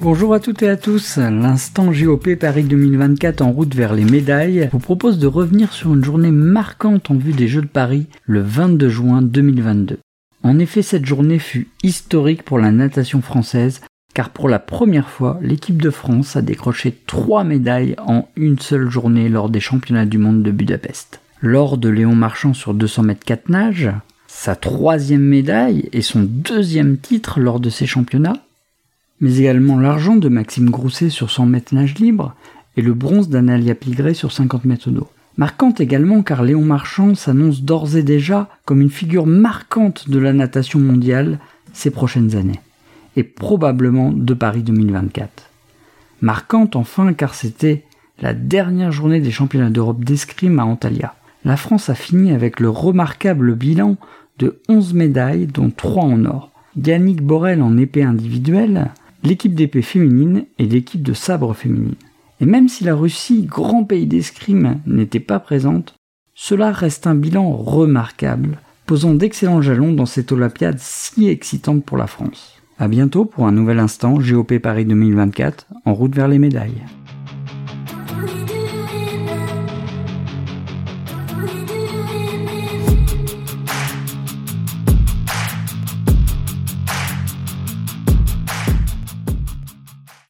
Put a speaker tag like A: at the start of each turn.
A: Bonjour à toutes et à tous. L'instant JOP Paris 2024 en route vers les médailles vous propose de revenir sur une journée marquante en vue des Jeux de Paris le 22 juin 2022. En effet, cette journée fut historique pour la natation française car pour la première fois, l'équipe de France a décroché trois médailles en une seule journée lors des championnats du monde de Budapest. Lors de Léon Marchand sur 200 mètres 4 nages, sa troisième médaille et son deuxième titre lors de ces championnats, mais également l'argent de Maxime Grousset sur 100 mètres nage libre et le bronze d'Analia Pigré sur 50 mètres d'eau. Marquante également car Léon Marchand s'annonce d'ores et déjà comme une figure marquante de la natation mondiale ces prochaines années, et probablement de Paris 2024. Marquante enfin car c'était la dernière journée des championnats d'Europe d'escrime à Antalya. La France a fini avec le remarquable bilan de 11 médailles dont 3 en or. Yannick Borel en épée individuelle, l'équipe d'épée féminine et l'équipe de sabre féminine. Et même si la Russie, grand pays d'escrime, n'était pas présente, cela reste un bilan remarquable, posant d'excellents jalons dans cette Olympiade si excitante pour la France. A bientôt pour un nouvel instant GOP Paris 2024 en route vers les médailles.